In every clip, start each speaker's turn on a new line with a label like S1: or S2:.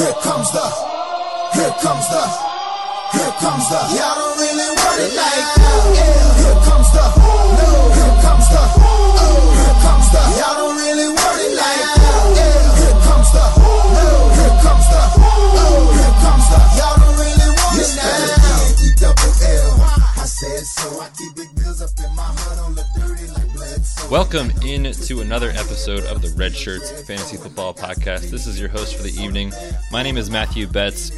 S1: Here comes the, here comes the, here comes the. Y'all don't really want it like that. Oh, yeah. Here comes the, no. Here comes the, oh. Here comes the. Y'all don't really want it like that. Oh, yeah. Here comes the, no. Here comes the, oh. Here comes the. Y'all don't really want it now.
S2: Welcome in to another episode of the Redshirts Fantasy Football Podcast. This is your host for the evening. My name is Matthew Betz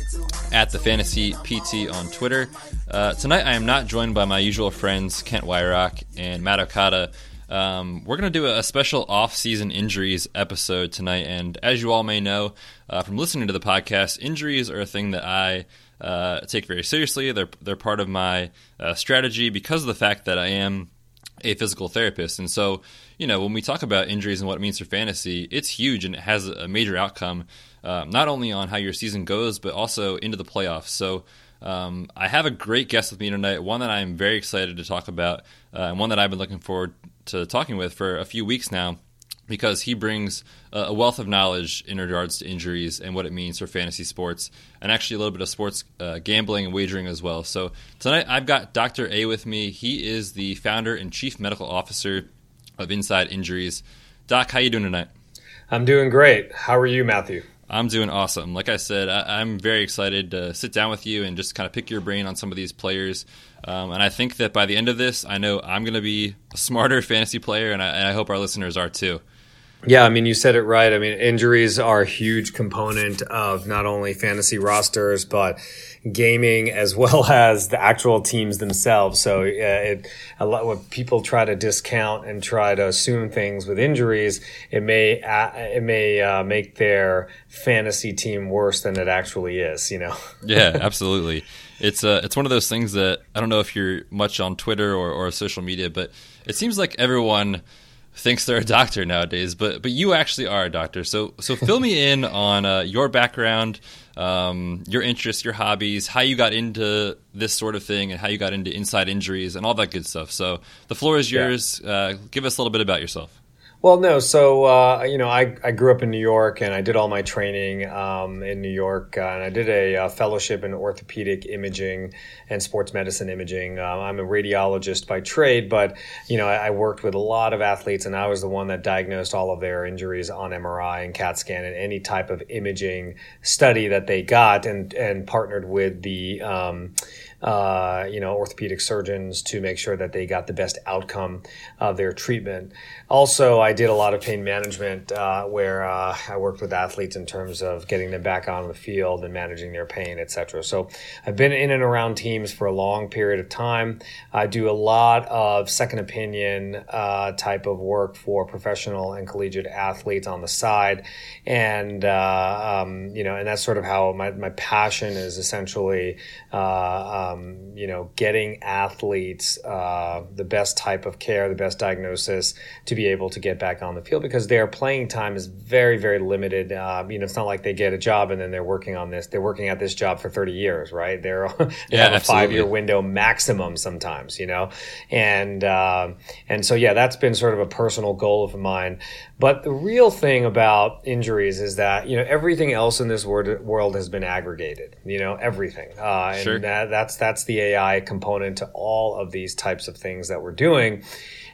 S2: at the Fantasy PT on Twitter. Uh, tonight I am not joined by my usual friends Kent Wyrock and Matt Okada. Um, we're going to do a special off-season injuries episode tonight, and as you all may know uh, from listening to the podcast, injuries are a thing that I uh, take very seriously. They're they're part of my uh, strategy because of the fact that I am a physical therapist. And so, you know, when we talk about injuries and what it means for fantasy, it's huge and it has a major outcome, um, not only on how your season goes, but also into the playoffs. So, um, I have a great guest with me tonight, one that I'm very excited to talk about, uh, and one that I've been looking forward to talking with for a few weeks now because he brings a wealth of knowledge in regards to injuries and what it means for fantasy sports, and actually a little bit of sports uh, gambling and wagering as well. So tonight I've got Dr. A with me. He is the founder and chief medical officer of Inside Injuries. Doc, how you doing tonight?
S3: I'm doing great. How are you, Matthew?
S2: I'm doing awesome. Like I said, I, am very excited to sit down with you and just kind of pick your brain on some of these players. Um, and I think that by the end of this, I know I'm going to be a smarter fantasy player, and I, and I hope our listeners are too.
S3: Yeah, I mean, you said it right. I mean, injuries are a huge component of not only fantasy rosters, but gaming as well as the actual teams themselves. So uh, it, a lot when people try to discount and try to assume things with injuries, it may uh, it may uh, make their fantasy team worse than it actually is. You know?
S2: yeah, absolutely. It's uh, it's one of those things that I don't know if you're much on Twitter or, or social media, but it seems like everyone thinks they're a doctor nowadays, but but you actually are a doctor. So so fill me in on uh, your background, um, your interests, your hobbies, how you got into this sort of thing, and how you got into inside injuries and all that good stuff. So the floor is yours. Yeah. Uh, give us a little bit about yourself.
S3: Well, no. So, uh, you know, I, I grew up in New York and I did all my training um, in New York. Uh, and I did a, a, fellowship in orthopedic imaging and sports medicine imaging. Uh, I'm a radiologist by trade, but, you know, I, I, worked with a lot of athletes and I was the one that diagnosed all of their injuries on MRI and CAT scan and any type of imaging study that they got and, and partnered with the, um, uh, you know, orthopedic surgeons to make sure that they got the best outcome of their treatment. Also, I did a lot of pain management uh, where uh, I worked with athletes in terms of getting them back on the field and managing their pain, etc. So I've been in and around teams for a long period of time. I do a lot of second opinion uh, type of work for professional and collegiate athletes on the side, and uh, um, you know, and that's sort of how my my passion is essentially. Uh, um, you know, getting athletes uh, the best type of care, the best diagnosis to be able to get back on the field because their playing time is very, very limited. Uh, you know, it's not like they get a job and then they're working on this. They're working at this job for 30 years, right? They're, they yeah, have a five year window maximum sometimes, you know? And, uh, and so, yeah, that's been sort of a personal goal of mine. But the real thing about injuries is that, you know, everything else in this world has been aggregated, you know, everything. Uh,
S2: sure.
S3: And that, that's, that's the AI component to all of these types of things that we're doing.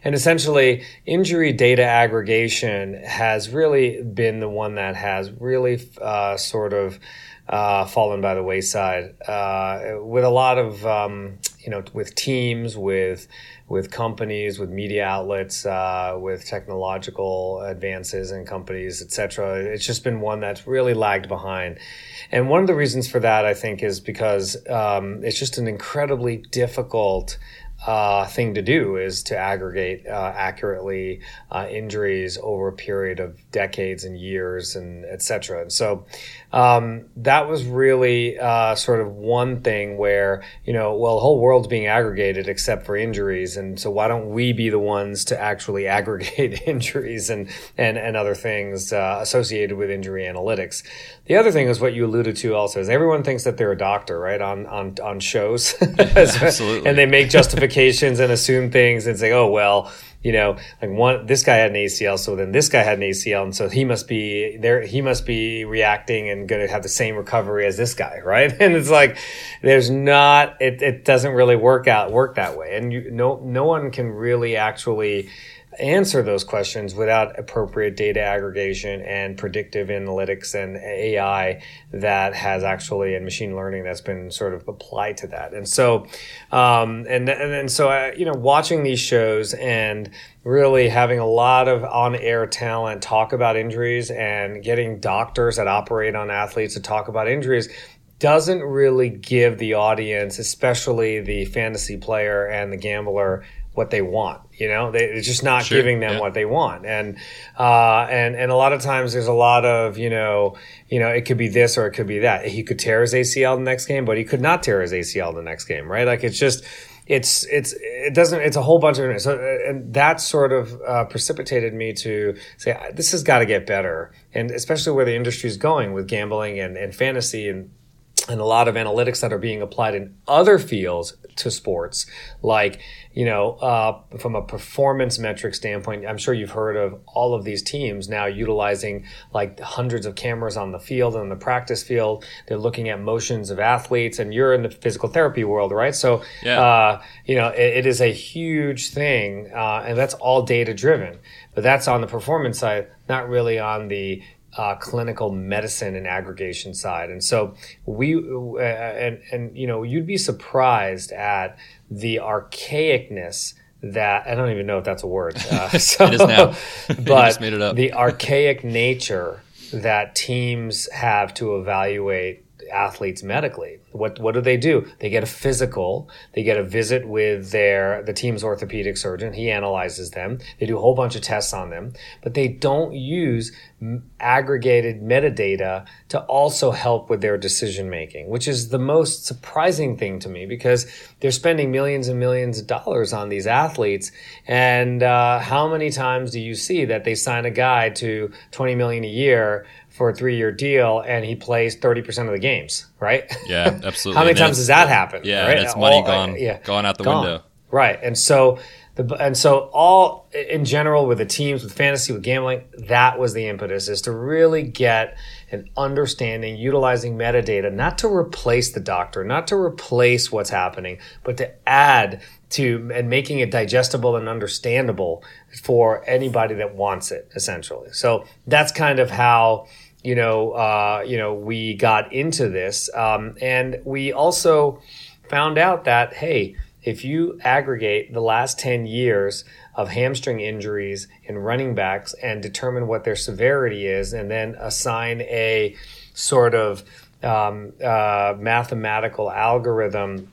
S3: And essentially, injury data aggregation has really been the one that has really uh, sort of uh, fallen by the wayside uh, with a lot of, um, you know, with teams, with with companies, with media outlets, uh, with technological advances in companies, et cetera. It's just been one that's really lagged behind. And one of the reasons for that, I think, is because um, it's just an incredibly difficult uh, thing to do is to aggregate uh, accurately uh, injuries over a period of decades and years and etc. And so um, that was really uh, sort of one thing where you know well the whole world's being aggregated except for injuries and so why don't we be the ones to actually aggregate injuries and and, and other things uh, associated with injury analytics the other thing is what you alluded to also is everyone thinks that they're a doctor right on on, on shows
S2: Absolutely.
S3: and they make justifications and assume things and say oh well you know, like one this guy had an ACL, so then this guy had an ACL, and so he must be there. He must be reacting and going to have the same recovery as this guy, right? And it's like there's not. It, it doesn't really work out work that way, and you, no no one can really actually answer those questions without appropriate data aggregation and predictive analytics and AI that has actually and machine learning that's been sort of applied to that. And so, um, and and then so I, you know, watching these shows and really having a lot of on-air talent talk about injuries and getting doctors that operate on athletes to talk about injuries doesn't really give the audience, especially the fantasy player and the gambler, what they want. You know, they, it's just not
S2: Sure,
S3: giving them
S2: yeah.
S3: what they want, and uh, and and a lot of times there's a lot of you know, you know, it could be this or it could be that. He could tear his ACL the next game, but he could not tear his ACL the next game, right? Like it's just. It's it's it doesn't it's a whole bunch of so and that sort of uh, precipitated me to say this has got to get better and especially where the industry is going with gambling and, and fantasy and and a lot of analytics that are being applied in other fields to sports, like you know, uh, from a performance metric standpoint, I'm sure you've heard of all of these teams now utilizing like hundreds of cameras on the field and the practice field. They're looking at motions of athletes, and you're in the physical therapy world, right? So,
S2: Yeah.
S3: uh, you know, it, it is a huge thing, uh, and that's all data driven. But that's on the performance side, not really on the uh, clinical medicine and aggregation side. And so we uh, and and you know you'd be surprised at the archaicness that I don't even know if that's a word. Uh, so,
S2: It is now.
S3: But
S2: just made it up.
S3: the archaic nature that teams have to evaluate athletes medically. What what do they do? They get a physical. They get a visit with their the team's orthopedic surgeon. He analyzes them. They do a whole bunch of tests on them, but they don't use aggregated metadata to also help with their decision making, which is the most surprising thing to me because they're spending millions and millions of dollars on these athletes. And uh, how many times do you see that they sign a guy to twenty million a year? For a three-year deal, and he plays thirty percent of the games, right?
S2: Yeah, absolutely.
S3: How many
S2: And
S3: times does that happen?
S2: Yeah,
S3: right?
S2: it's money
S3: All-
S2: gone,
S3: yeah,
S2: gone out the
S3: gone.
S2: window.
S3: Right, and so the and so all in general with the teams, with fantasy, with gambling, that was the impetus is to really get an understanding, utilizing metadata, not to replace the doctor, not to replace what's happening, but to add to and making it digestible and understandable for anybody that wants it, essentially. So that's kind of how you know, uh, you know, we got into this, um, and we also found out that hey, if you aggregate the last ten years of hamstring injuries in running backs and determine what their severity is, and then assign a sort of um, uh, mathematical algorithm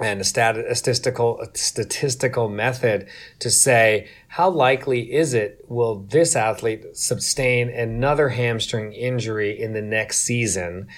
S3: and a, stat- statistical a statistical method to say how likely is it will this athlete sustain another hamstring injury in the next season?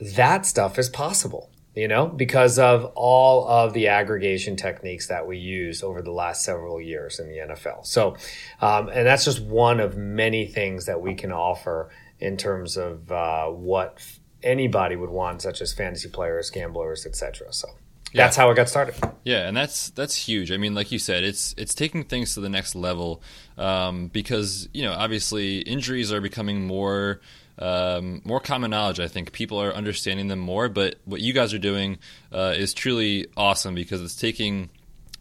S3: That stuff is possible you know because of all of the aggregation techniques that we use over the last several years in the nfl so um, and that's just one of many things that we can offer in terms of uh, what anybody would want such as fantasy players gamblers etc so that's how it got started.
S2: Yeah, and that's that's huge. I mean, like you said, it's it's taking things to the next level um, because you know obviously injuries are becoming more um, more common knowledge. I think people are understanding them more. But what you guys are doing uh, is truly awesome because it's taking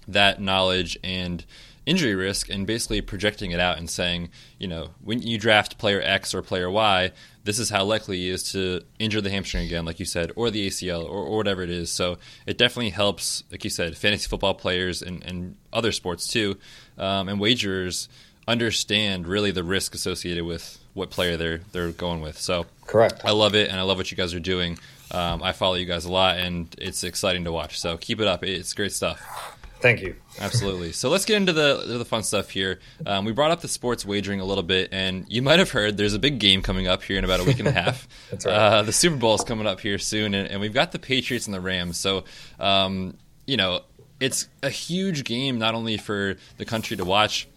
S2: that knowledge and injury risk and basically projecting it out and saying, you know, when you draft player X or player Y, this is how likely he is to injure the hamstring again, like you said, or the ACL or, or whatever it is. So it definitely helps, like you said, fantasy football players and, and other sports too, um, and wagerers understand really the risk associated with what player they're they're going with. So
S3: Correct.
S2: I love it, and I love what you guys are doing. Um, I follow you guys a lot, and it's exciting to watch. So keep it up; it's great stuff.
S3: Thank you.
S2: Absolutely. So let's get into the the fun stuff here. Um, we brought up the sports wagering a little bit, and you might have heard there's a big game coming up here in about a week and a half.
S3: That's right.
S2: Uh, the Super Bowl is coming up here soon, and, and we've got the Patriots and the Rams. So, um, you know, it's a huge game not only for the country to watch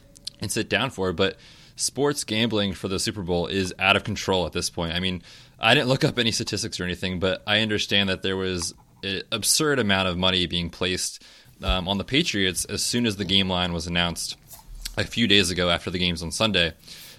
S2: and sit down for, but sports gambling for the Super Bowl is out of control at this point. I mean, I didn't look up any statistics or anything, but I understand that there was an absurd amount of money being placed um, on the Patriots as soon as the game line was announced a few days ago after the games on Sunday.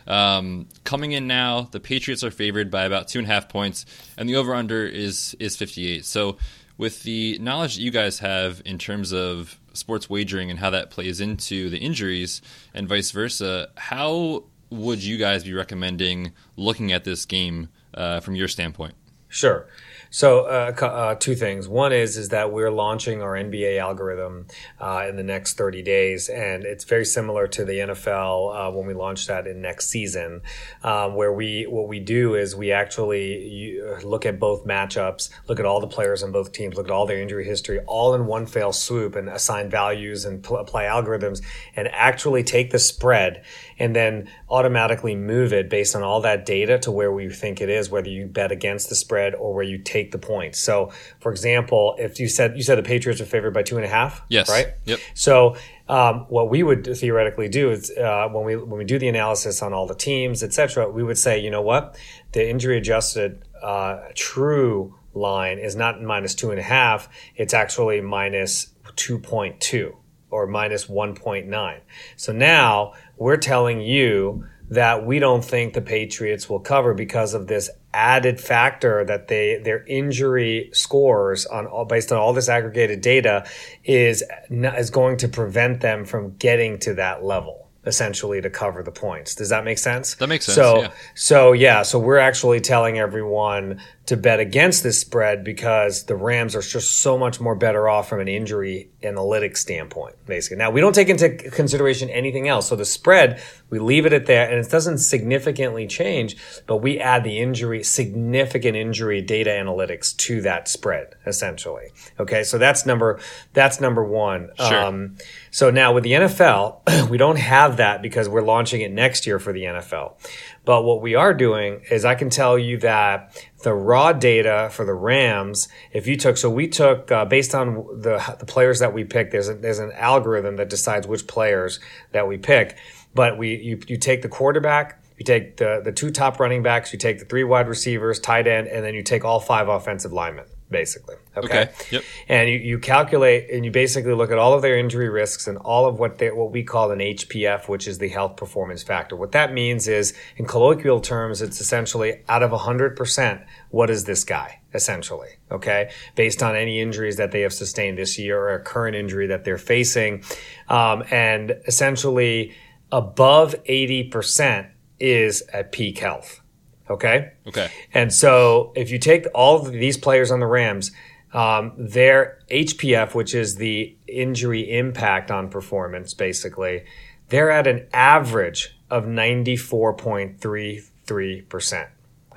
S2: Um, coming in now, the Patriots are favored by about two and a half points, and the over under is is 58. So, with the knowledge that you guys have in terms of sports wagering and how that plays into the injuries and vice versa, how would you guys be recommending looking at this game uh, from your standpoint?
S3: Sure. So uh, uh, two things. One is is that we're launching our NBA algorithm uh, in the next 30 days, and it's very similar to the NFL uh, when we launch that in next season, um, where we what we do is we actually look at both matchups, look at all the players on both teams, look at all their injury history, all in one fell swoop, and assign values and pl- apply algorithms, and actually take the spread and then automatically move it based on all that data to where we think it is, whether you bet against the spread or where you take the points. So, for example, if you said you said the Patriots are favored by two and a half,
S2: yes,
S3: right?
S2: Yep.
S3: So, um, what we would theoretically do is uh, when we when we do the analysis on all the teams, etc., we would say, you know what, the injury adjusted uh, true line is not minus two and a half; it's actually minus two point two or minus 1.9. So now we're telling you that we don't think the Patriots will cover because of this added factor that they their injury scores on all, based on all this aggregated data is is going to prevent them from getting to that level essentially to cover the points. Does that make sense?
S2: That makes sense.
S3: So,
S2: yeah.
S3: so yeah, so we're actually telling everyone to bet against this spread because the Rams are just so much more better off from an injury analytics standpoint, basically. Now, we don't take into consideration anything else. So the spread, we leave it at that and it doesn't significantly change, but we add the injury, significant injury data analytics to that spread, essentially. Okay. So that's number, that's number one.
S2: Sure.
S3: Um, so now with the NFL, we don't have that because we're launching it next year for the NFL. But what we are doing is I can tell you that the raw data for the Rams, if you took, so we took uh, based on the the players that we picked. There's a, there's an algorithm that decides which players that we pick. But we you you take the quarterback, you take the the two top running backs, you take the three wide receivers, tight end, and then you take all five offensive linemen basically. Okay.
S2: Okay. Yep.
S3: And you, you calculate and you basically look at all of their injury risks and all of what they what we call an HPF, which is the health performance factor. What that means is, in colloquial terms, it's essentially out of hundred percent, what is this guy? Essentially, okay, based on any injuries that they have sustained this year or a current injury that they're facing, um, and essentially above eighty percent is at peak health. Okay.
S2: Okay.
S3: And so if you take all of these players on the Rams, um, their HPF, which is the injury impact on performance, basically, they're at an average of 94.33%.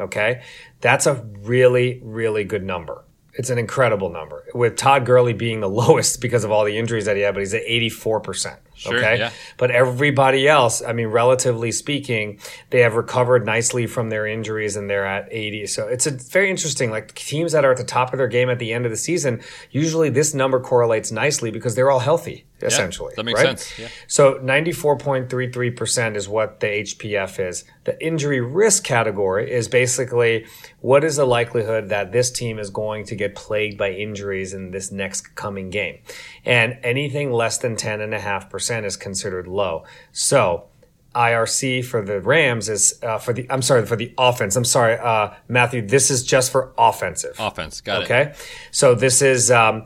S3: Okay. That's a really, really good number. It's an incredible number with Todd Gurley being the lowest because of all the injuries that he had, but he's at 84%.
S2: Sure,
S3: okay.
S2: yeah.
S3: But everybody else, I mean, relatively speaking, they have recovered nicely from their injuries and they're at 80. So it's a very interesting, like teams that are at the top of their game at the end of the season, usually this number correlates nicely because they're all healthy, essentially.
S2: that makes
S3: right?
S2: sense, yeah.
S3: So 94.33% is what the HPF is. The injury risk category is basically what is the likelihood that this team is going to get plagued by injuries in this next coming game. And anything less than 10.5% is considered low. So IRC for the Rams is uh, for the I'm sorry for the offense. I'm sorry, uh, Matthew. This is just for offensive.
S2: Offense. Got it.
S3: Okay, so this is um,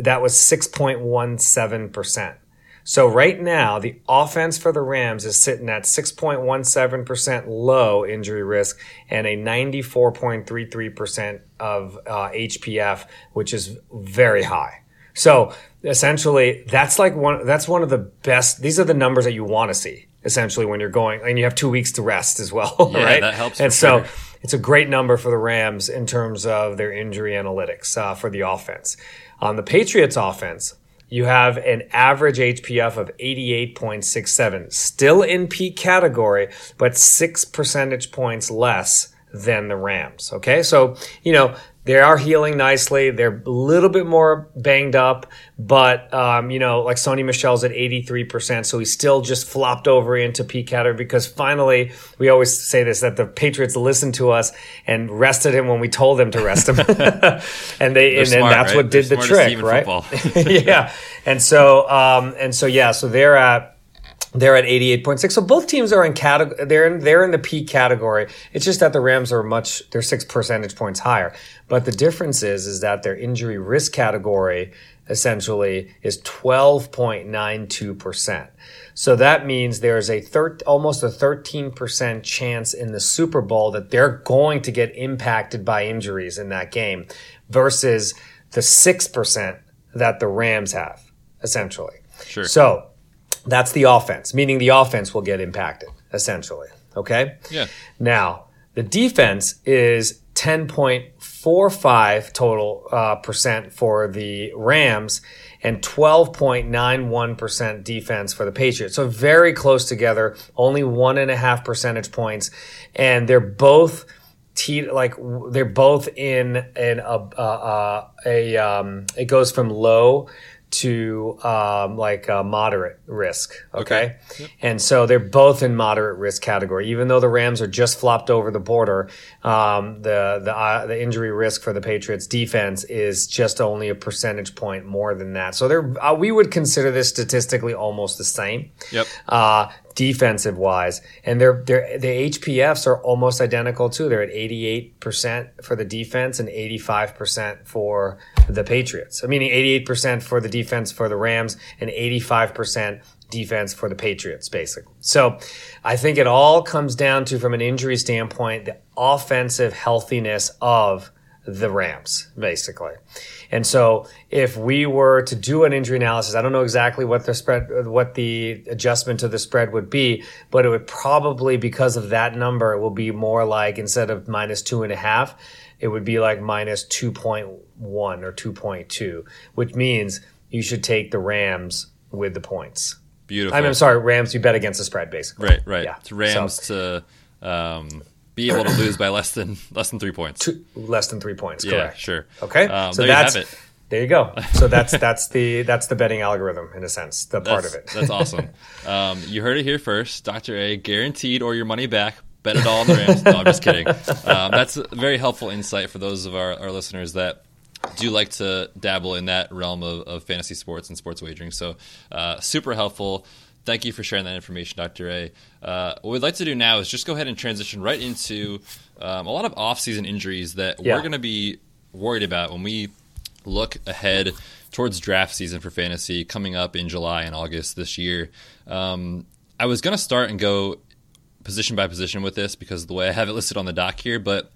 S3: that was six point one seven percent. So right now, the offense for the Rams is sitting at 6.17% low injury risk and a 94.33% of uh, HPF, which is very high. So essentially, that's like one. That's one of the best. These are the numbers that you want to see. Essentially, when you're going and you have two weeks to rest as well,
S2: Yeah,
S3: right?
S2: that helps
S3: And so
S2: sure.
S3: it's a great number for the Rams in terms of their injury analytics uh, for the offense. On the Patriots offense, you have an average HPF of 88.67, still in peak category, but six percentage points less than the Rams. Okay. So, you know, they are healing nicely. They're a little bit more banged up, but, um, you know, like Sony Michel's at 83%. So he still just flopped over into peak category because finally, we always say this that the Patriots listened to us and rested him when we told them to rest him. and they, and then
S2: smart,
S3: that's
S2: right?
S3: what did
S2: They're
S3: the trick, right? yeah. And so, um, and so, yeah, so they're at, They're at 88.6. So both teams are in category. They're in, they're in the peak category. It's just that the Rams are much, they're six percentage points higher. But the difference is, is that their injury risk category essentially is 12.92%. So that means there's a thir- almost a 13% chance in the Super Bowl that they're going to get impacted by injuries in that game versus the 6% that the Rams have, essentially.
S2: Sure.
S3: So that's the offense, meaning the offense will get impacted, essentially. Okay?
S2: Yeah.
S3: Now, the defense is 10.45 total uh, percent for the Rams and 12.91% defense for the Patriots. So very close together, only one and a half percentage points. And they're both. Te- like they're both in in a uh, uh, a um, it goes from low to um, like uh, moderate risk. Okay,
S2: Okay.
S3: and so they're both in moderate risk category. Even though the Rams are just flopped over the border, um, the the uh, the injury risk for the Patriots defense is just only a percentage point more than that. So they're uh, we would consider this statistically almost the same
S2: Yep.
S3: Defensive wise, and they're they're the HPFs are almost identical too. They're at eighty eight percent for the defense and eighty five percent for the Patriots. I meaning eighty eight percent for the defense for the Rams and eighty five percent defense for the Patriots, basically. So I think it all comes down to, from an injury standpoint, the offensive healthiness of the Rams, basically. And so if we were to do an injury analysis, I don't know exactly what the spread, what the adjustment to the spread would be, but it would probably, because of that number, it will be more like instead of minus two and a half, it would be like minus 2.1 or 2.2, which means you should take the Rams with the points.
S2: Beautiful.
S3: I mean, I'm sorry, Rams, you bet against the spread, basically.
S2: Right, right.
S3: Yeah.
S2: To Rams
S3: So-
S2: to um, be able to lose by less than less than three points.
S3: Two, less than three points,
S2: yeah,
S3: correct.
S2: sure.
S3: Okay,
S2: Um,
S3: so
S2: there you
S3: that's
S2: have it.
S3: there you go. So that's that's the that's the betting algorithm in a sense, the part of it.
S2: that's awesome. Um, you heard it here first. Dr. A guaranteed or your money back. Bet it all on the Rams. No, I'm just kidding. Um, that's a very helpful insight for those of our, our listeners that do like to dabble in that realm of, of fantasy sports and sports wagering. So, uh, super helpful. Thank you for sharing that information, Dr. A. Uh, what we'd like to do now is just go ahead and transition right into um, a lot of off-season injuries that
S3: Yeah.
S2: we're going to be worried about when we look ahead towards draft season for fantasy coming up in July and August this year. Um, I was going to start and go position by position with this because of the way I have it listed on the doc here, but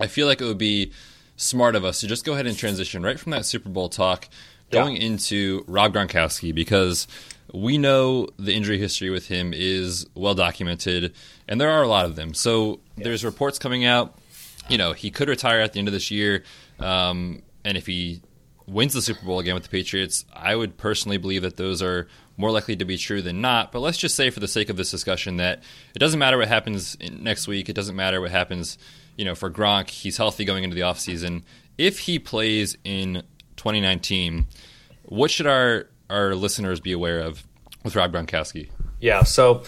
S2: I feel like it would be smart of us to just go ahead and transition right from that Super Bowl talk
S3: Yeah.
S2: going into Rob Gronkowski because we know the injury history with him is well documented, and there are a lot of them. So there's reports coming out. You know, he could retire at the end of this year, um, and if he wins the Super Bowl again with the Patriots, I would personally believe that those are more likely to be true than not. But let's just say, for the sake of this discussion, that it doesn't matter what happens in, next week. It doesn't matter what happens, you know, for Gronk. He's healthy going into the offseason. If he plays in 2019, what should our our listeners be aware of with Rob Gronkowski?
S3: Yeah. So,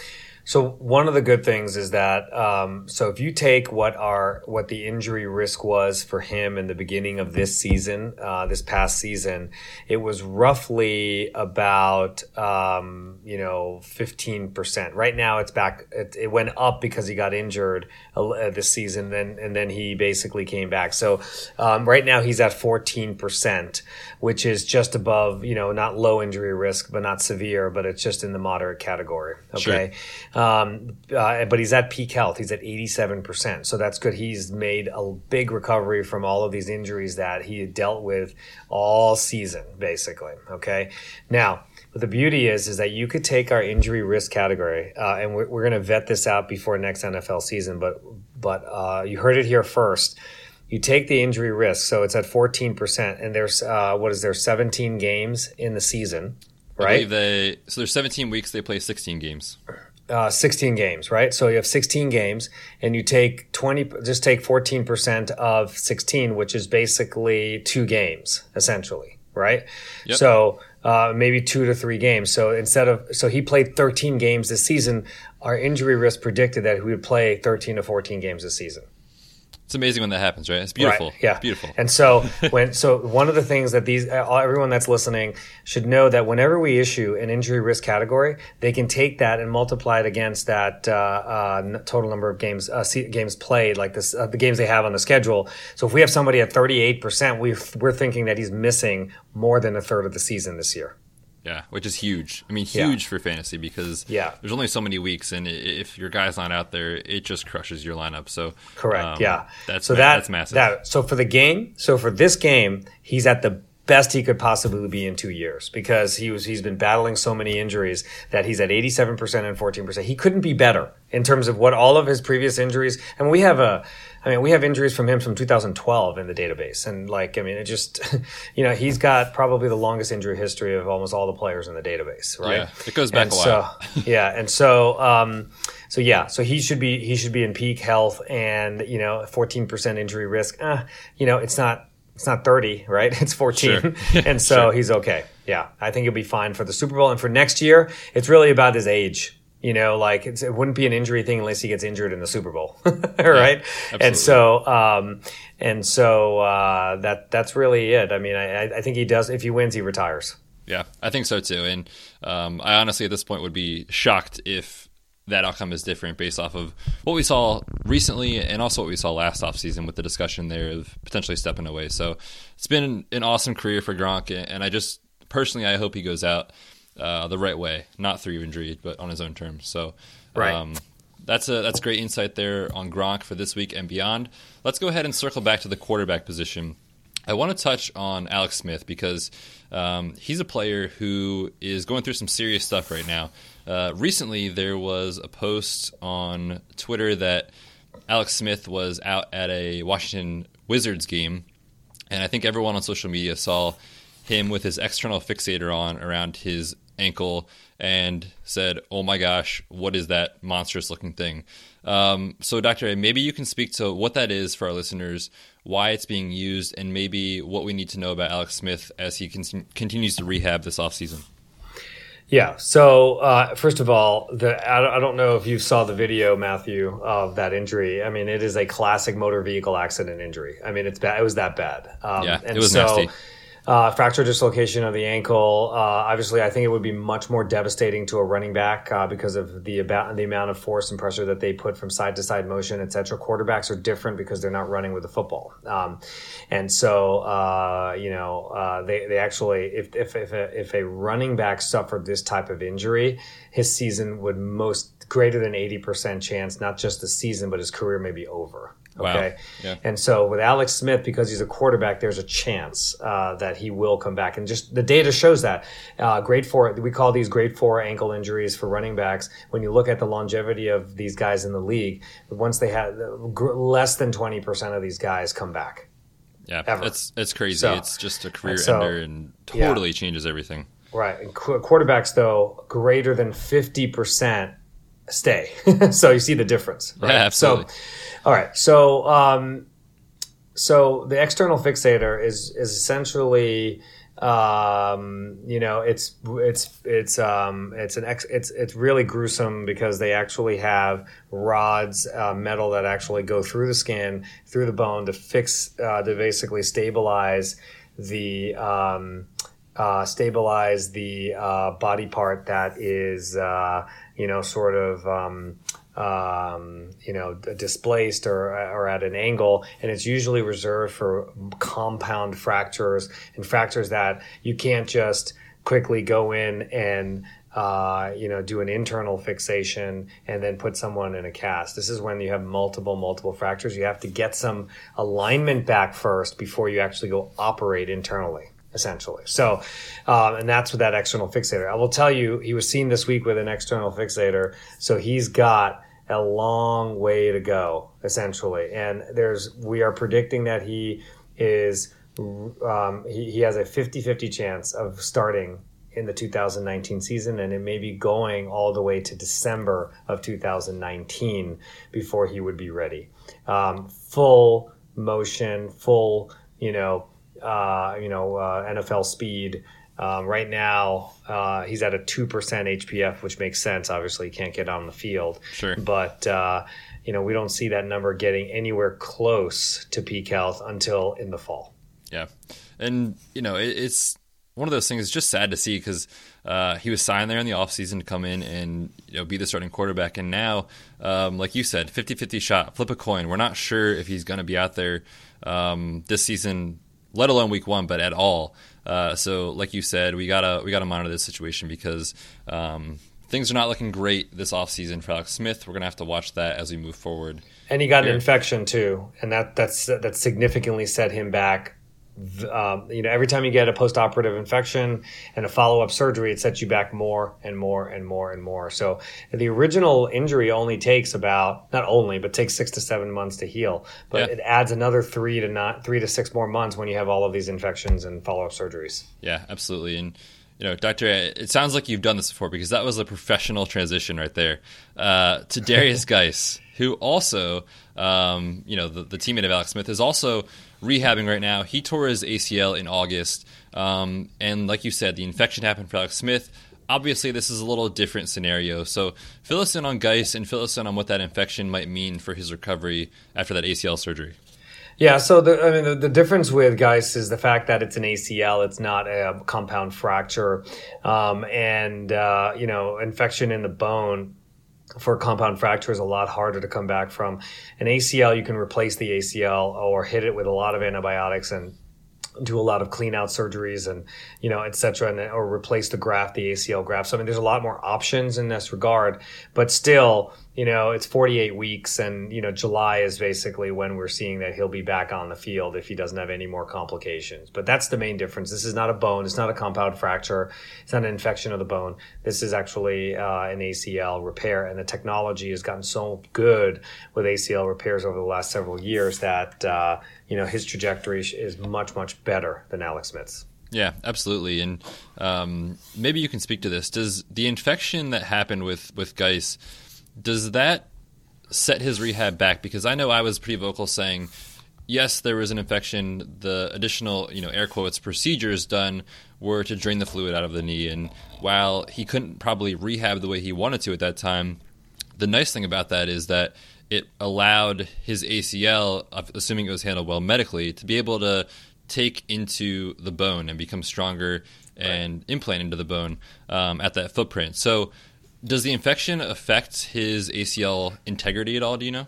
S3: so one of the good things is that um, so if you take what our what the injury risk was for him in the beginning of this season, uh, this past season, it was roughly about um, you know fifteen percent. Right now, it's back. It, it went up because he got injured uh, this season, then and then he basically came back. So um, right now he's at fourteen percent, which is just above you know not low injury risk, but not severe, but it's just in the moderate category. Okay. Um, uh, but he's at peak health. He's at 87%. So that's good. He's made a big recovery from all of these injuries that he had dealt with all season, basically. Okay. Now, but the beauty is, is that you could take our injury risk category, uh, and we're, we're going to vet this out before next NFL season. But but uh, you heard it here first. You take the injury risk, so it's at fourteen percent, and there's uh, what is there, seventeen games in the season, right?
S2: they so there's 17 weeks. They play 16 games.
S3: Uh, 16 games, right? So you have 16 games, and you take 20, just take 14% of 16, which is basically two games, essentially, right?
S2: Yep.
S3: So uh, maybe two to three games. So instead of, so he played 13 games this season. Our injury risk predicted that he would play 13 to 14 games this season.
S2: It's amazing when that happens, right? It's beautiful.
S3: Right, yeah,
S2: It's beautiful.
S3: And so when so one of the things that these uh, everyone that's listening should know that whenever we issue an injury risk category, they can take that and multiply it against that uh, uh, total number of games uh, games played, like this uh, the games they have on the schedule. So if we have somebody at thirty eight percent, we we're thinking that he's missing more than a third of the season this year.
S2: Yeah, which is huge. I mean,
S3: Yeah.
S2: huge for fantasy because
S3: Yeah.
S2: there's only so many weeks, and if your guy's not out there, it just crushes your lineup. So
S3: Correct.
S2: um,
S3: yeah.
S2: that's
S3: so
S2: ma-
S3: that,
S2: that's massive.
S3: That so for the game, so for this game, he's at the best he could possibly be in two years because he was he's been battling so many injuries that he's at 87 percent and 14 percent. He couldn't be better in terms of what all of his previous injuries. And we have a, I mean, we have injuries from him from 2012 in the database, and like I mean, it just, you know, he's got probably the longest injury history of almost all the players in the database, right?
S2: Yeah, it goes back
S3: And
S2: a while.
S3: So, yeah, and so um, so yeah, so he should be he should be in peak health, and you know, fourteen percent injury risk. Uh, you know, it's not it's not thirty, right? It's fourteen,
S2: Sure.
S3: and so
S2: Sure.
S3: he's okay. Yeah, I think he'll be fine for the Super Bowl, and for next year, it's really about his age. You know, like it's, it wouldn't be an injury thing unless he gets injured in the Super Bowl, right? and so, um, and so uh, that that's really it. I mean, I, I- I think he does. If he wins, he retires.
S2: Yeah, I think so too. And um, I honestly, at this point, would be shocked if that outcome is different based off of what we saw recently and also what we saw last offseason with the discussion there of potentially stepping away. So it's been an awesome career for Gronk, and I just personally, I hope he goes out uh, the right way, not through injury, but on his own terms. So,
S3: Right.
S2: um, that's a that's great insight there on Gronk for this week and beyond. Let's go ahead and circle back to the quarterback position. I want to touch on Alex Smith because um, he's a player who is going through some serious stuff right now. Uh, recently, there was a post on Twitter that Alex Smith was out at a Washington Wizards game, and I think everyone on social media saw him with his external fixator on around his ankle and said, "Oh my gosh, what is that monstrous looking thing?" Um, so, Doctor A, maybe you can speak to what that is for our listeners, why it's being used, and maybe what we need to know about Alex Smith as he con- continues to rehab this offseason.
S3: Yeah. So uh, first of all, the I don't, I don't know if you saw the video, Matthew, of that injury. I mean, it is a classic motor vehicle accident injury. I mean, it's bad. It was that bad. Um,
S2: Yeah,
S3: and
S2: it was
S3: so,
S2: nasty.
S3: Uh, fracture dislocation of the ankle. Uh, obviously, I think it would be much more devastating to a running back uh, because of the about the amount of force and pressure that they put from side to side motion, etc. Quarterbacks are different because they're not running with the football, um, and so uh, you know uh, they they actually if if if a, if a running back suffered this type of injury, his season would most greater than eighty percent chance, not just the season, but his career may be over.
S2: Wow.
S3: Okay.
S2: Yeah.
S3: And so with Alex Smith, because he's a quarterback, there's a chance uh, that he will come back. And just the data shows that. Uh, grade four, we call these grade four ankle injuries for running backs. When you look at the longevity of these guys in the league, once they have gr- less than 20% of these guys come back.
S2: Yeah,
S3: Ever.
S2: it's it's crazy.
S3: So-
S2: it's just a career
S3: so,
S2: ender and
S3: yeah.
S2: totally changes everything.
S3: Right. And qu- quarterbacks, though, greater than 50% stay. so you see the difference. Right?
S2: Yeah, absolutely.
S3: So, all right. So, um, so the external fixator is is essentially, um, you know, it's it's it's um, it's an ex, it's it's really gruesome because they actually have rods, uh, metal that actually go through the skin, through the bone to fix uh, to basically stabilize the. Um, uh, stabilize the uh, body part that is, uh, you know, sort of, um, um, you know, displaced or, or at an angle. And it's usually reserved for compound fractures and fractures that you can't just quickly go in and uh, you know, do an internal fixation and then put someone in a cast. This is when you have multiple, multiple fractures. You have to get some alignment back first before you actually go operate internally essentially. So, um, and that's with that external fixator. I will tell you, he was seen this week with an external fixator, so he's got a long way to go, essentially. And there's, we are predicting that he is, um, he, he has a 50 50 chance of starting in the 2019 season, and it may be going all the way to December of 2019 before he would be ready. Um, full motion, full, you know, uh, you know, uh, NFL speed. Um, right now, uh, he's at a 2% HPF, which makes sense. Obviously, he can't get on the field.
S2: Sure.
S3: But, uh, you know, we don't see that number getting anywhere close to peak health until in the fall.
S2: Yeah. And, you know, it, it's one of those things it's just sad to see because uh, he was signed there in the offseason to come in and you know be the starting quarterback and now um, like you said 50-50 shot flip a coin we're not sure if he's going to be out there um, this season let alone week one but at all uh, so like you said we gotta we gotta monitor this situation because um, things are not looking great this offseason for alex smith we're going to have to watch that as we move forward
S3: And he got
S2: Here.
S3: an infection too, and that that's that significantly set him back. Um, you know, every time you get a post-operative infection and a follow-up surgery, it sets you back more and more and more and more. So the original injury only takes about not only, but takes six to seven months to heal. But
S2: Yeah.
S3: it adds another three to not three to six more months when you have all of these infections and follow-up surgeries.
S2: Yeah, absolutely. And you know, Doctor, it sounds like you've done this before because that was a professional transition right there uh, to Derrius Guice, who also, um, you know, the, the teammate of Alex Smith is also rehabbing right now. He tore his ACL in August, um, and like you said, the infection happened for Alex Smith. Obviously, this is a little different scenario. So, fill us in on Guice and fill us in on what that infection might mean for his recovery after that ACL surgery.
S3: Yeah, so the I mean the, the difference with Guice is the fact that it's an ACL, it's not a compound fracture, um, and uh, you know infection in the bone for compound fracture is a lot harder to come back from. An ACL, you can replace the ACL or hit it with a lot of antibiotics and do a lot of clean out surgeries and you know et cetera and or replace the graft the acl graft so i mean there's a lot more options in this regard but still you know it's 48 weeks and you know july is basically when we're seeing that he'll be back on the field if he doesn't have any more complications. But that's the main difference. This is not a bone. It's not a compound fracture. It's not an infection of the bone. This is actually uh, an acl repair. And the technology has gotten so good with acl repairs over the last several years that uh, you know his trajectory is much much better than alex smith's.
S2: Yeah, absolutely. And um, maybe you can speak to this. Does the infection that happened with with Guice does that set his rehab back? Because I know I was pretty vocal saying, yes, there was an infection. The additional, you know, air quotes procedures done were to drain the fluid out of the knee. And while he couldn't probably rehab the way he wanted to at that time, the nice thing about that is that it allowed his ACL, assuming it was handled well medically, to be able to take into the bone and become stronger and implant into the bone um, at that footprint. So, does the infection affect his ACL integrity at all? Do you know?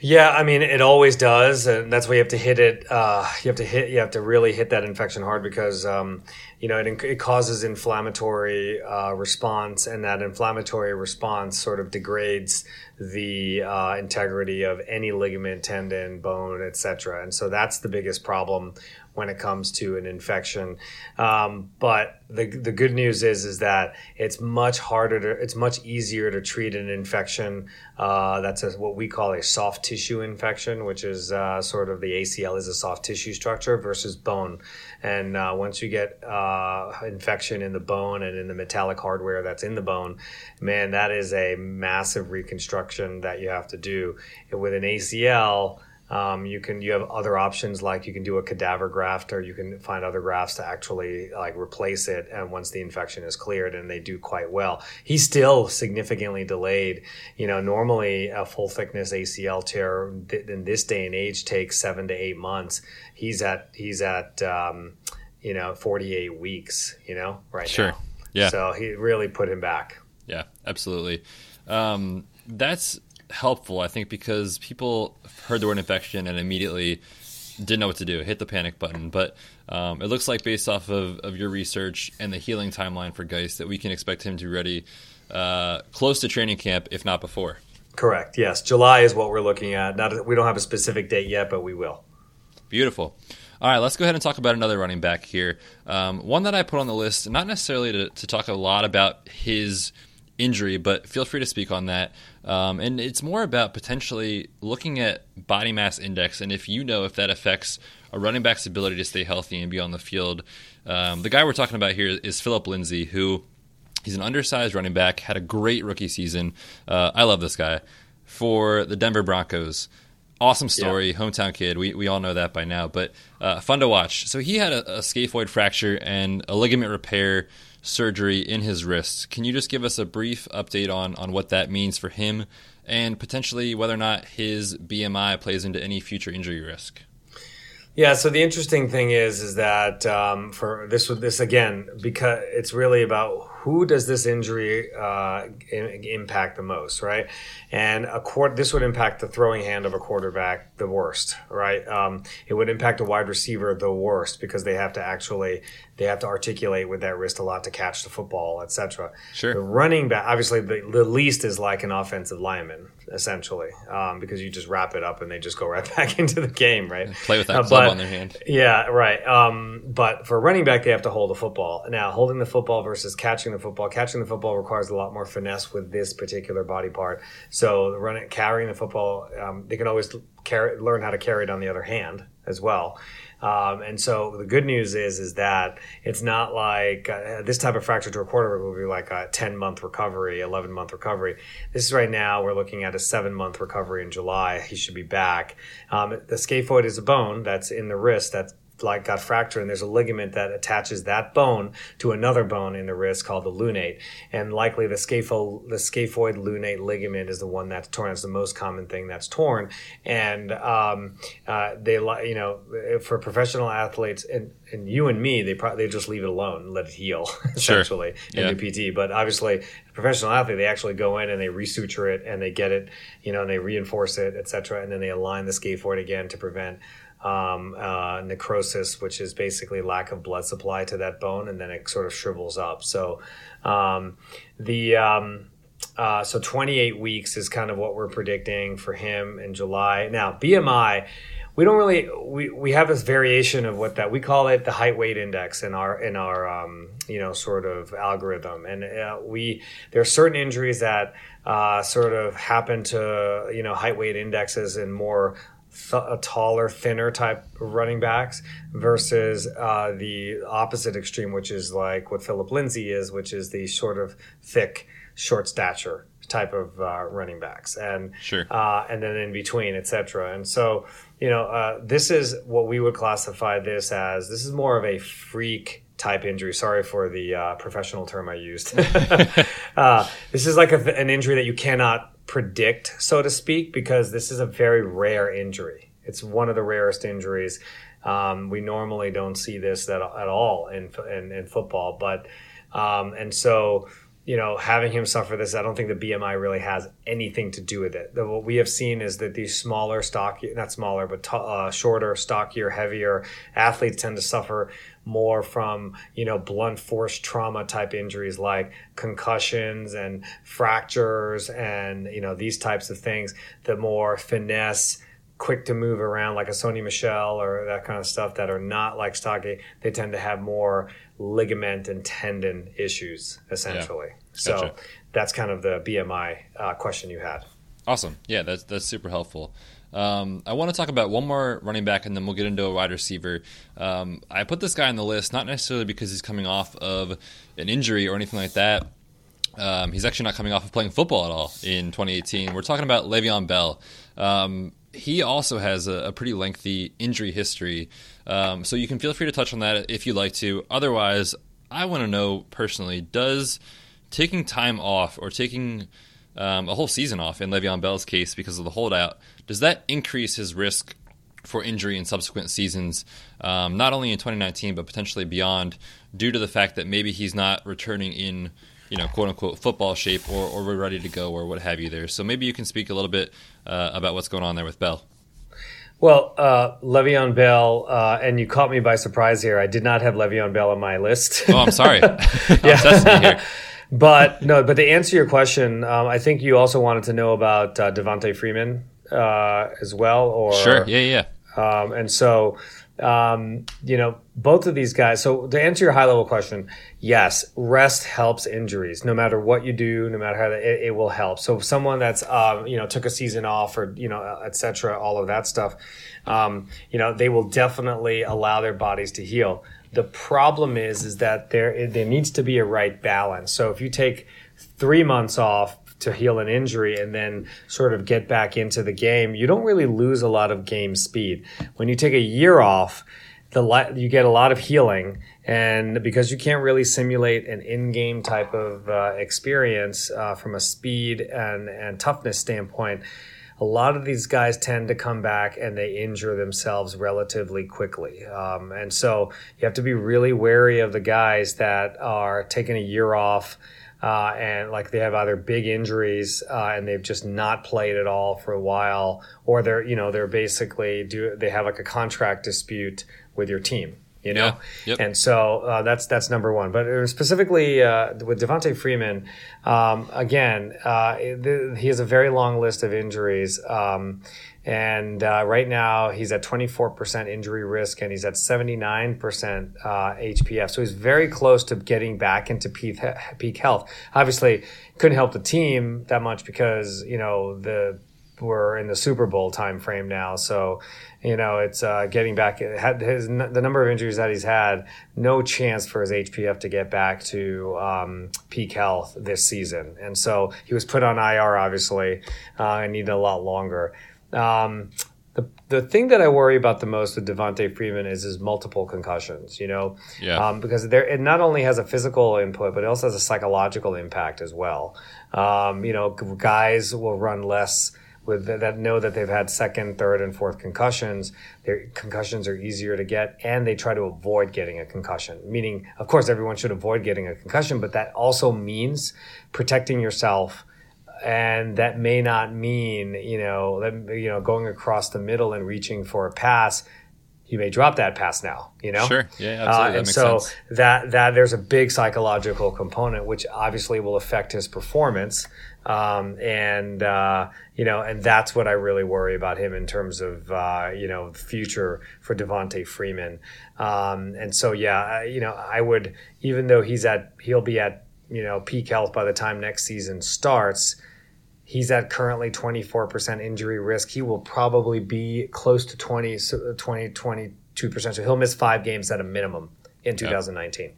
S3: Yeah, I mean, it always does, and that's why you have to hit it. Uh, you have to hit. You have to really hit that infection hard because um, you know it, it causes inflammatory uh, response, and that inflammatory response sort of degrades the uh, integrity of any ligament, tendon, bone, etc. And so that's the biggest problem when it comes to an infection. Um, but the the good news is is that it's much harder to it's much easier to treat an infection uh, that's a, what we call a soft tissue infection, which is uh, sort of the ACL is a soft tissue structure versus bone. And uh, once you get uh, infection in the bone and in the metallic hardware that's in the bone, man, that is a massive reconstruction that you have to do. And with an ACL, um, you can you have other options like you can do a cadaver graft or you can find other grafts to actually like replace it and once the infection is cleared and they do quite well he's still significantly delayed you know normally a full thickness acl tear in this day and age takes seven to eight months he's at he's at um, you know 48 weeks you know right
S2: Sure.
S3: now
S2: Yeah.
S3: so he really put him back
S2: Yeah, absolutely. Um, that's helpful, I think, because people heard the word infection and immediately didn't know what to do, hit the panic button. But um, it looks like, based off of, of your research and the healing timeline for Guice, that we can expect him to be ready uh, close to training camp, if not before.
S3: correct yes july is what we're looking at not we don't have a specific date yet but we will
S2: Beautiful. All right, let's go ahead and talk about another running back here. Um, one that I put on the list, not necessarily to, to talk a lot about his injury, but feel free to speak on that. Um, and it's more about potentially looking at body mass index and if you know if that affects a running back's ability to stay healthy and be on the field. Um, the guy we're talking about here is Phillip Lindsay, who he's an undersized running back, had a great rookie season. Uh, I love this guy for the Denver Broncos Awesome story, yeah. hometown kid. We, we all know that by now, but uh, fun to watch. So he had a, a scaphoid fracture and a ligament repair surgery in his wrist. Can you just give us a brief update on on what that means for him and potentially whether or not his BMI plays into any future injury risk?
S3: Yeah. So the interesting thing is, is that um, for this, this again, because it's really about who does this injury uh, impact the most, right? And a court, this would impact the throwing hand of a quarterback the worst, right? Um, it would impact a wide receiver the worst because they have to actually they have to articulate with that wrist a lot to catch the football, etc.
S2: Sure.
S3: The running back, obviously, the, the least is like an offensive lineman, essentially, um, because you just wrap it up and they just go right back into the game, right?
S2: Play with that uh, club on their hand.
S3: Yeah, right. Um, but for running back, they have to hold the football. Now, holding the football versus catching the football, catching the football requires a lot more finesse with this particular body part. So, running, carrying the football, um, they can always carry, learn how to carry it on the other hand as well. Um, and so the good news is is that it's not like uh, this type of fracture to a quarter will be like a 10 month recovery, 11 month recovery. This is right now we're looking at a seven month recovery in July. He should be back. Um, the scaphoid is a bone that's in the wrist that's like got fractured and there's a ligament that attaches that bone to another bone in the wrist called the lunate and likely the scapho the scaphoid lunate ligament is the one that's torn it's the most common thing that's torn and um, uh, they you know for professional athletes and and you and me they probably they just leave it alone and let it heal essentially sure. and yeah. do PT but obviously professional athlete they actually go in and they resuture it and they get it you know and they reinforce it etc and then they align the scaphoid again to prevent um, uh, necrosis, which is basically lack of blood supply to that bone, and then it sort of shrivels up. So um, the um, uh, so 28 weeks is kind of what we're predicting for him in July. Now BMI, we don't really we, we have this variation of what that we call it the height weight index in our in our um, you know sort of algorithm, and uh, we there are certain injuries that uh, sort of happen to you know height weight indexes in more th- taller, thinner type running backs versus uh, the opposite extreme, which is like what Phillip Lindsay is, which is the sort of thick, short stature type of uh, running backs, and
S2: sure,
S3: uh, and then in between, etc. And so, you know, uh, this is what we would classify this as. This is more of a freak type injury. Sorry for the uh, professional term I used. uh, this is like a, an injury that you cannot predict, so to speak, because this is a very rare injury. It's one of the rarest injuries. Um, we normally don't see this at, at all in, in, in football, but um, and so you know having him suffer this, I don't think the BMI really has anything to do with it. What we have seen is that these smaller, stock, not smaller, but t- uh, shorter, stockier, heavier athletes tend to suffer more from you know blunt force trauma type injuries like concussions and fractures and you know these types of things the more finesse quick to move around like a Sony Michel or that kind of stuff that are not like stocky they tend to have more ligament and tendon issues essentially yeah. so that's kind of the bmi uh, question you had
S2: awesome yeah that's that's super helpful um, I want to talk about one more running back, and then we'll get into a wide receiver. Um, I put this guy on the list not necessarily because he's coming off of an injury or anything like that. Um, he's actually not coming off of playing football at all in 2018. We're talking about Le'Veon Bell. Um, he also has a, a, pretty lengthy injury history, um, so you can feel free to touch on that if you'd like to. Otherwise, I want to know personally: Does taking time off or taking um, a whole season off in Le'Veon Bell's case because of the holdout, does that increase his risk for injury in subsequent seasons, um, not only in 2019 but potentially beyond, due to the fact that maybe he's not returning in, you know, quote unquote football shape or, or we're ready to go or what have you there. So maybe you can speak a little bit uh, about what's going on there with Bell.
S3: Well, uh, Le'Veon Bell, uh, and you caught me by surprise here. I did not have Le'Veon Bell on my list.
S2: oh, I'm sorry. yeah.
S3: but no, but to answer your question, um, I think you also wanted to know about uh, Devonta Freeman uh, as well, or
S2: sure, yeah, yeah.
S3: Um, and so, um, you know, both of these guys. So to answer your high level question, yes, rest helps injuries. No matter what you do, no matter how it, it will help. So someone that's um, you know took a season off or you know etc. All of that stuff, um, you know, they will definitely allow their bodies to heal. The problem is, is that there there needs to be a right balance. So if you take three months off to heal an injury and then sort of get back into the game, you don't really lose a lot of game speed. When you take a year off, the you get a lot of healing, and because you can't really simulate an in-game type of uh, experience uh, from a speed and and toughness standpoint, a lot of these guys tend to come back and they injure themselves relatively quickly. Um, and so you have to be really wary of the guys that are taking a year off uh, and like they have either big injuries uh, and they've just not played at all for a while, or they're you know they're basically do they have like a contract dispute with your team. You know, yeah, yep. and so uh, that's that's number one. But uh, specifically uh, with Devonta Freeman, um, again, uh, he has a very long list of injuries. Um, and uh, right now, he's at 24% injury risk and he's at 79% uh, HPF. So he's very close to getting back into peak, peak health. Obviously, couldn't help the team that much because, you know, the we're in the Super Bowl time frame now. So, you know, it's uh, getting back. Had his the number of injuries that he's had, no chance for his HPF to get back to um, peak health this season. And so he was put on IR, obviously, uh, and needed a lot longer. Um, the, the thing that I worry about the most with Devonta Freeman is his multiple concussions, you know,
S2: yeah.
S3: Um, because there it not only has a physical input, but it also has a psychological impact as well. Um, you know, guys will run less with that know that they've had second, third, and fourth concussions. Their concussions are easier to get, and they try to avoid getting a concussion. Meaning, of course, everyone should avoid getting a concussion, but that also means protecting yourself and that may not mean you know that you know going across the middle and reaching for a pass you may drop that pass now you know
S2: sure yeah absolutely. Uh,
S3: and so sense. that that there's a big psychological component which obviously will affect his performance um, and uh, you know and that's what I really worry about him in terms of uh, you know future for Devonta Freeman um, and so yeah you know I would even though he's at he'll be at you know peak health by the time next season starts He's at currently 24% injury risk. He will probably be close to 20, 20 22%. So he'll miss five games at a minimum in 2019.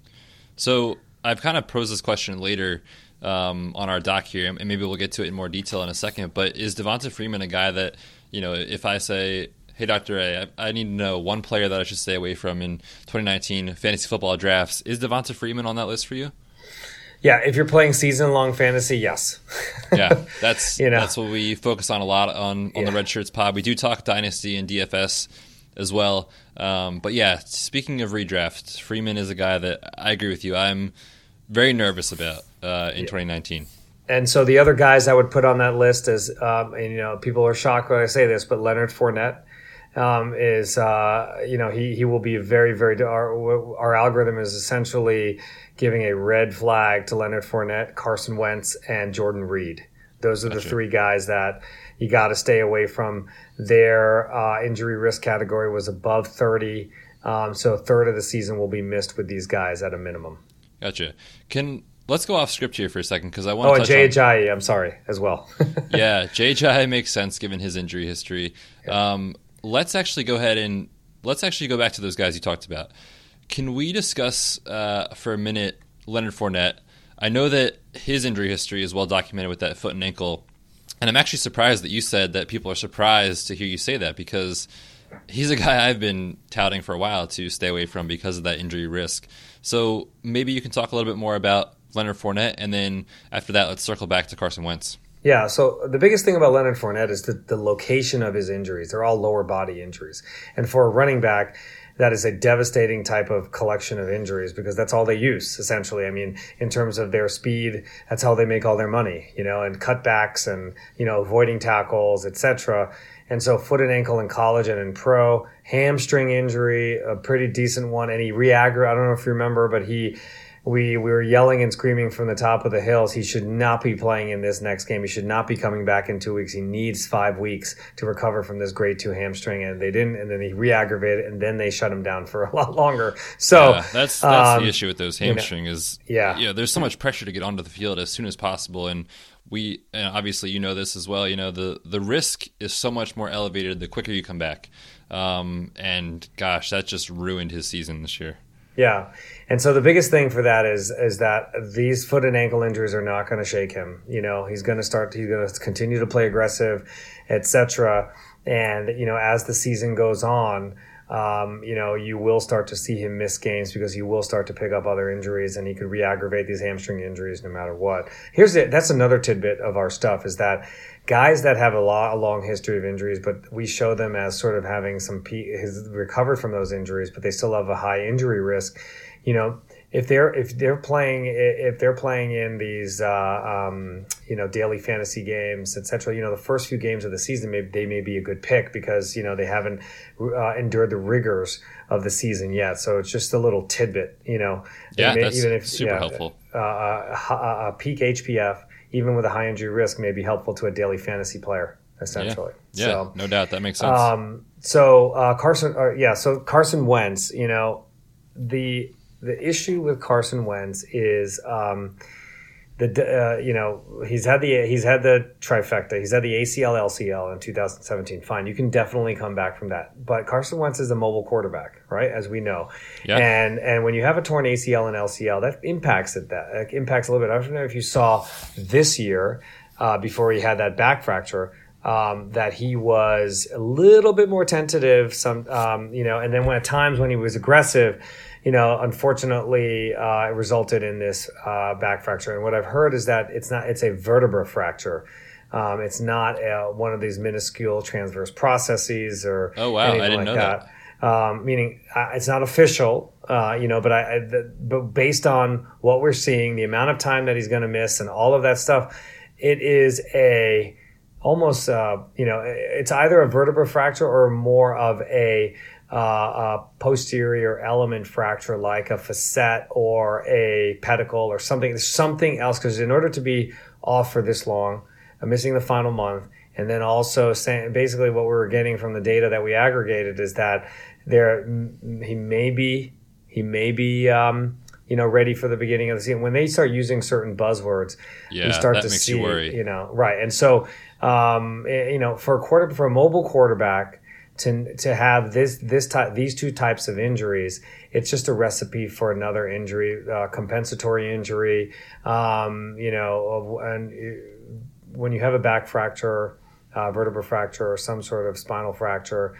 S2: So I've kind of posed this question later um, on our doc here, and maybe we'll get to it in more detail in a second. But is Devonta Freeman a guy that, you know, if I say, hey, Dr. A, I, I need to know one player that I should stay away from in 2019 fantasy football drafts, is Devonta Freeman on that list for you?
S3: Yeah, if you're playing season long fantasy, yes.
S2: yeah, that's you know. that's what we focus on a lot on on yeah. the Redshirts pod. We do talk dynasty and DFS as well. Um, but yeah, speaking of redraft, Freeman is a guy that I agree with you. I'm very nervous about uh, in yeah. 2019.
S3: And so the other guys I would put on that list is, um, and you know, people are shocked when I say this, but Leonard Fournette um, is, uh, you know, he he will be very very. Our, our algorithm is essentially giving a red flag to Leonard Fournette, Carson Wentz, and Jordan Reed. Those are the three guys that you got to stay away from. Their uh, injury risk category was above 30. Um, so a third of the season will be missed with these guys at a minimum.
S2: Gotcha. Can let's go off script here for a second because I want.
S3: To Oh, and JHI, I'm sorry as well.
S2: yeah, JHI makes sense given his injury history. Um, let's actually go ahead and let's actually go back to those guys you talked about. Can we discuss uh, for a minute Leonard Fournette? I know that his injury history is well documented with that foot and ankle, and I'm actually surprised that you said that people are surprised to hear you say that because he's a guy I've been touting for a while to stay away from because of that injury risk. So maybe you can talk a little bit more about Leonard Fournette, and then after that, let's circle back to Carson Wentz.
S3: Yeah, so the biggest thing about Leonard Fournette is the, the location of his injuries. They're all lower body injuries. And for a running back, that is a devastating type of collection of injuries because that's all they use essentially. I mean, in terms of their speed, that's how they make all their money, you know, and cutbacks and you know avoiding tackles, etc. And so, foot and ankle in college and in pro, hamstring injury, a pretty decent one, and he reaggravated. I don't know if you remember, but he we we were yelling and screaming from the top of the hills. He should not be playing in this next game. He should not be coming back in two weeks. He needs five weeks to recover from this grade two hamstring, and they didn't. And then he re-aggravated, and then they shut him down for a lot longer. So
S2: yeah, that's that's um, the issue with those hamstring you know, is
S3: yeah
S2: yeah. There's so much pressure to get onto the field as soon as possible, and we and obviously you know this as well. You know the the risk is so much more elevated the quicker you come back. Um, and gosh, that just ruined his season this year.
S3: Yeah. And so the biggest thing for that is is that these foot and ankle injuries are not going to shake him. You know, he's going to start. He's going to continue to play aggressive, etc. And you know, as the season goes on, um, you know, you will start to see him miss games because he will start to pick up other injuries, and he could re-aggravate these hamstring injuries no matter what. Here's it. That's another tidbit of our stuff is that guys that have a, lot, a long history of injuries, but we show them as sort of having some his recovered from those injuries, but they still have a high injury risk. You know, if they're if they're playing if they're playing in these uh, um, you know daily fantasy games etc you know the first few games of the season may, they may be a good pick because you know they haven't uh, endured the rigors of the season yet. So it's just a little tidbit you know.
S2: Yeah may, that's even if super yeah, helpful.
S3: uh, a, a, peak HPF even with a high injury risk may be helpful to a daily fantasy player essentially.
S2: Yeah, yeah so, no doubt. That makes sense. um,
S3: so uh, Carson uh, yeah so Carson Wentz you know the the issue with Carson Wentz is um, the uh, you know he's had the he's had the trifecta. He's had the ACL LCL in 2017. Fine, you can definitely come back from that. But Carson Wentz is a mobile quarterback, right? As we know, yeah. and and when you have a torn ACL and LCL, that impacts it. That impacts a little bit. I don't know if you saw this year uh, before he had that back fracture. Um, that he was a little bit more tentative, some um, you know, and then when at times when he was aggressive, you know, unfortunately, uh, it resulted in this uh, back fracture. And what I've heard is that it's not, it's a vertebra fracture. Um, it's not a, one of these minuscule transverse processes or
S2: oh wow, I didn't like know that.
S3: that. Um, meaning uh, it's not official, uh, you know, but I, I the, but based on what we're seeing, the amount of time that he's going to miss, and all of that stuff, it is a almost, uh, you know, it's either a vertebra fracture or more of a uh, a posterior element fracture like a facet or a pedicle or something, something else. Because in order to be off for this long, I'm missing the final month, and then also saying basically what we were getting from the data that we aggregated is that there he may be he may be um, you know ready for the beginning of the season when they start using certain buzzwords
S2: yeah,
S3: you start to see you, you, know right and so um, eh, you know for a quarter for a mobile quarterback to to have this this type these two types of injuries it's just a recipe for another injury uh, compensatory injury um, you know and when you have a back fracture uh, vertebral fracture or some sort of spinal fracture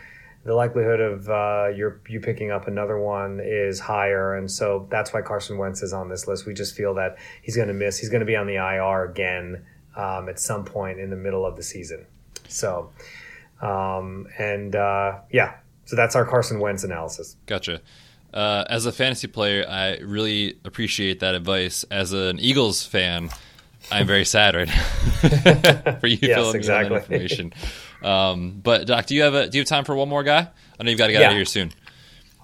S3: the likelihood of uh, you you picking up another one is higher, and so that's why Carson Wentz is on this list. We just feel that he's going to miss. He's going to be on the IR again um, at some point in the middle of the season. So, um, and uh, yeah, so that's our Carson Wentz analysis.
S2: Gotcha. Uh, as a fantasy player, I really appreciate that advice. As an Eagles fan, I'm very sad right now for you yes, filling exactly. me that information. Um, but Doc, do you have a do you have time for one more guy? I know you've got to get yeah. out of here soon.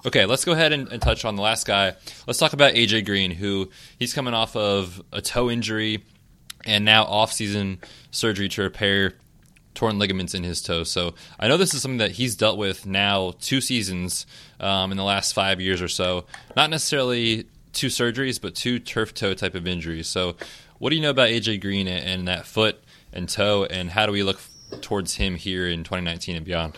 S2: Okay, let's go ahead and, and, touch on the last guy. Let's talk about AJ Green, who he's coming off of a toe injury and now off-season surgery to repair torn ligaments in his toe. So I know this is something that he's dealt with now two seasons um, in the last five years or so. Not necessarily two surgeries, but two turf toe type of injuries. So what do you know about AJ Green and that foot and toe, and how do we look towards him here in 2019 and beyond?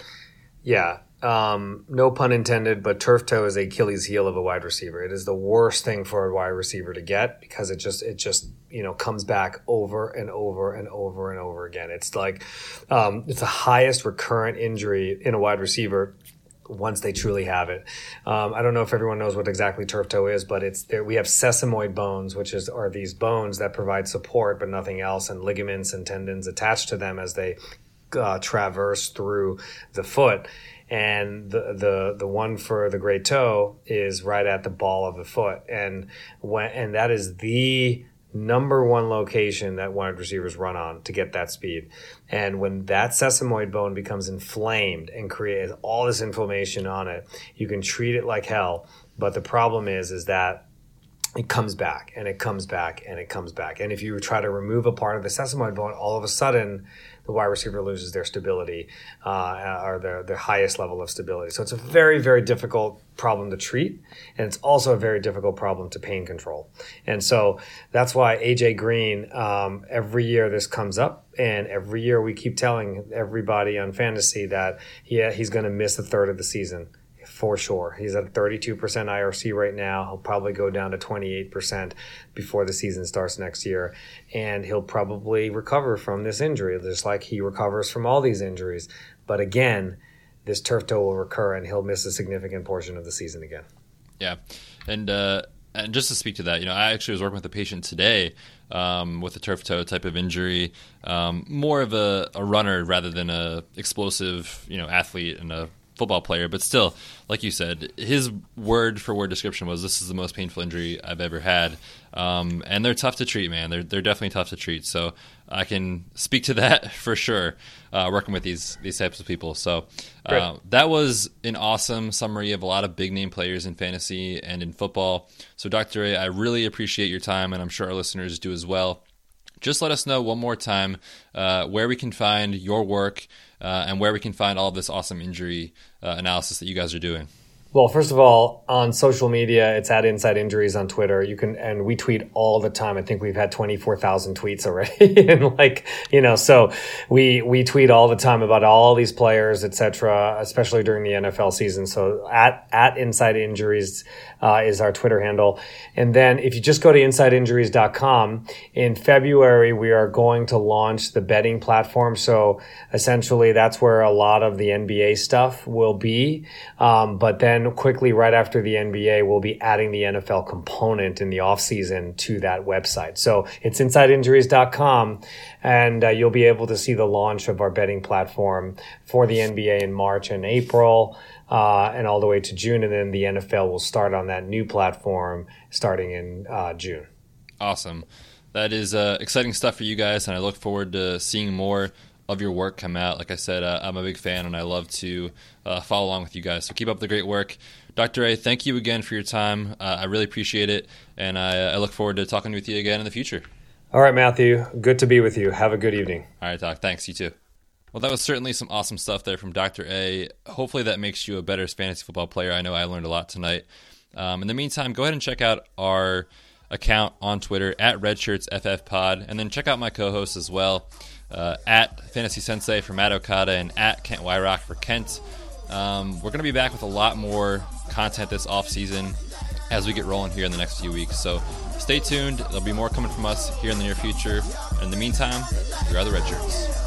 S3: Yeah, um, no pun intended, but turf toe is Achilles heel of a wide receiver. It is the worst thing for a wide receiver to get because it just it just you know comes back over and over and over and over again. It's like um, it's the highest recurrent injury in a wide receiver once they truly have it. Um, I don't know if everyone knows what exactly turf toe is, but it's there. We have sesamoid bones, which is are these bones that provide support but nothing else, and ligaments and tendons attached to them as they uh, traverse through the foot and the the the one for the great toe is right at the ball of the foot, and when and that is the number one location that wide receivers run on to get that speed. And when that sesamoid bone becomes inflamed and creates all this inflammation on it, you can treat it like hell. But the problem is, is that it comes back and it comes back and it comes back. And if you try to remove a part of the sesamoid bone, all of a sudden the wide receiver loses their stability uh, or their, their highest level of stability. So it's a very, very difficult problem to treat. And it's also a very difficult problem to pain control. And so that's why AJ Green, um, every year this comes up. And every year we keep telling everybody on fantasy that he, he's going to miss a third of the season for sure. He's at 32% IRC right now. He'll probably go down to 28% before the season starts next year. And he'll probably recover from this injury, just like he recovers from all these injuries. But again, this turf toe will recur and he'll miss a significant portion of the season again.
S2: Yeah. And, uh, and just to speak to that, you know, I actually was working with a patient today um, with a turf toe type of injury, um, more of a, a, runner rather than a explosive, you know, athlete and a football player. But still, like you said, his word for word description was, "This is the most painful injury I've ever had," um, and they're tough to treat, man. They're they're definitely tough to treat. So I can speak to that for sure. Uh, working with these these types of people, so uh, that was an awesome summary of a lot of big name players in fantasy and in football. So, Dr. A, I really appreciate your time, and I'm sure our listeners do as well. Just let us know one more time uh, where we can find your work uh, and where we can find all this awesome injury uh, analysis that you guys are doing.
S3: Well, first of all, on social media, it's at Inside Injuries on Twitter. You can, and we tweet all the time. I think we've had 24,000 tweets already. and like, you know, so we, we tweet all the time about all these players, etc., especially during the NFL season. So at, at Inside Injuries, uh, is our Twitter handle. And then if you just go to insideinjuries.com, in February, we are going to launch the betting platform. So essentially, that's where a lot of the NBA stuff will be. Um, but then quickly, right after the NBA, we'll be adding the NFL component in the offseason to that website. So it's insideinjuries.com, and uh, you'll be able to see the launch of our betting platform for the NBA in March and April uh, and all the way to June. And then the NFL will start on that new platform starting in uh, June.
S2: Awesome. That is uh, exciting stuff for you guys, and I look forward to seeing more of your work come out. Like I said, uh, I'm a big fan, and I love to uh, follow along with you guys. So keep up the great work. Dr. A, thank you again for your time. Uh, I really appreciate it, and I, I look forward to talking with you again in the future.
S3: All right, Matthew. Good to be with you. Have a good evening.
S2: All right, Doc. Thanks. You too. Well, that was certainly some awesome stuff there from Dr. A. Hopefully, that makes you a better fantasy football player. I know I learned a lot tonight. Um, in the meantime, go ahead and check out our account on Twitter at RedshirtsFFPod, and then check out my co-hosts as well uh, at Fantasy Sensei for Matt Okada and at Kent Wyrock for Kent. Um, we're going to be back with a lot more content this off season as we get rolling here in the next few weeks. So stay tuned. There'll be more coming from us here in the near future. In the meantime, we are the
S1: Redshirts.